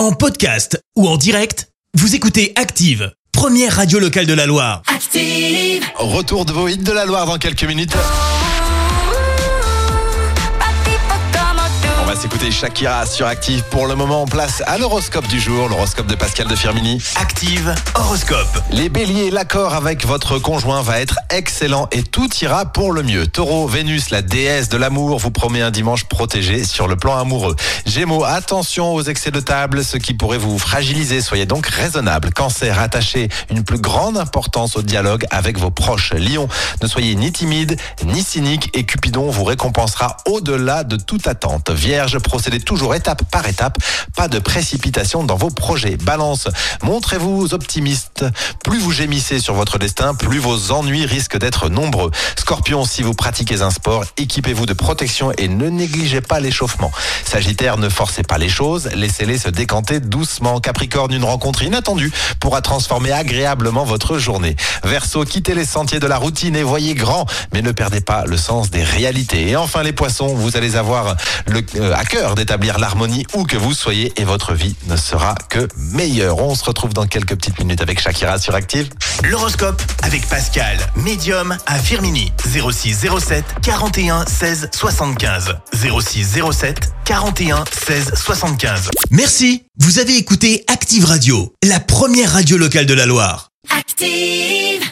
En podcast ou en direct, vous écoutez Active, première radio locale de la Loire. Active. Retour de vos hits de la Loire dans quelques minutes. S'écouter Shakira sur Active pour le moment en place à l'horoscope du jour, l'horoscope de Pascal de Firmini. Active horoscope. Les béliers, l'accord avec votre conjoint va être excellent et tout ira pour le mieux. Taureau, Vénus, la déesse de l'amour, vous promet un dimanche protégé sur le plan amoureux. Gémeaux, attention aux excès de table, ce qui pourrait vous fragiliser, soyez donc raisonnable. Cancer, attachez une plus grande importance au dialogue avec vos proches. Lion, ne soyez ni timide ni cynique et Cupidon vous récompensera au-delà de toute attente. Vierge, procédez toujours étape par étape, pas de précipitation dans vos projets. Balance, montrez-vous optimiste. Plus vous gémissez sur votre destin, plus vos ennuis risquent d'être nombreux. Scorpion, si vous pratiquez un sport, équipez-vous de protection et ne négligez pas l'échauffement. Sagittaire, ne forcez pas les choses, laissez-les se décanter doucement. Capricorne, une rencontre inattendue pourra transformer agréablement votre journée. Verseau, quittez les sentiers de la routine et voyez grand, mais ne perdez pas le sens des réalités. Et enfin les poissons, vous allez avoir le, euh, à cœur d'établir l'harmonie où que vous soyez et votre vie ne sera que meilleure. On se retrouve dans quelques petites minutes avec Shakira sur Active. L'horoscope avec Pascal, médium à Firmini. 06 07 41 16 75. 06 07 41 16 75. Merci. Vous avez écouté Active Radio, la première radio locale de la Loire. Active.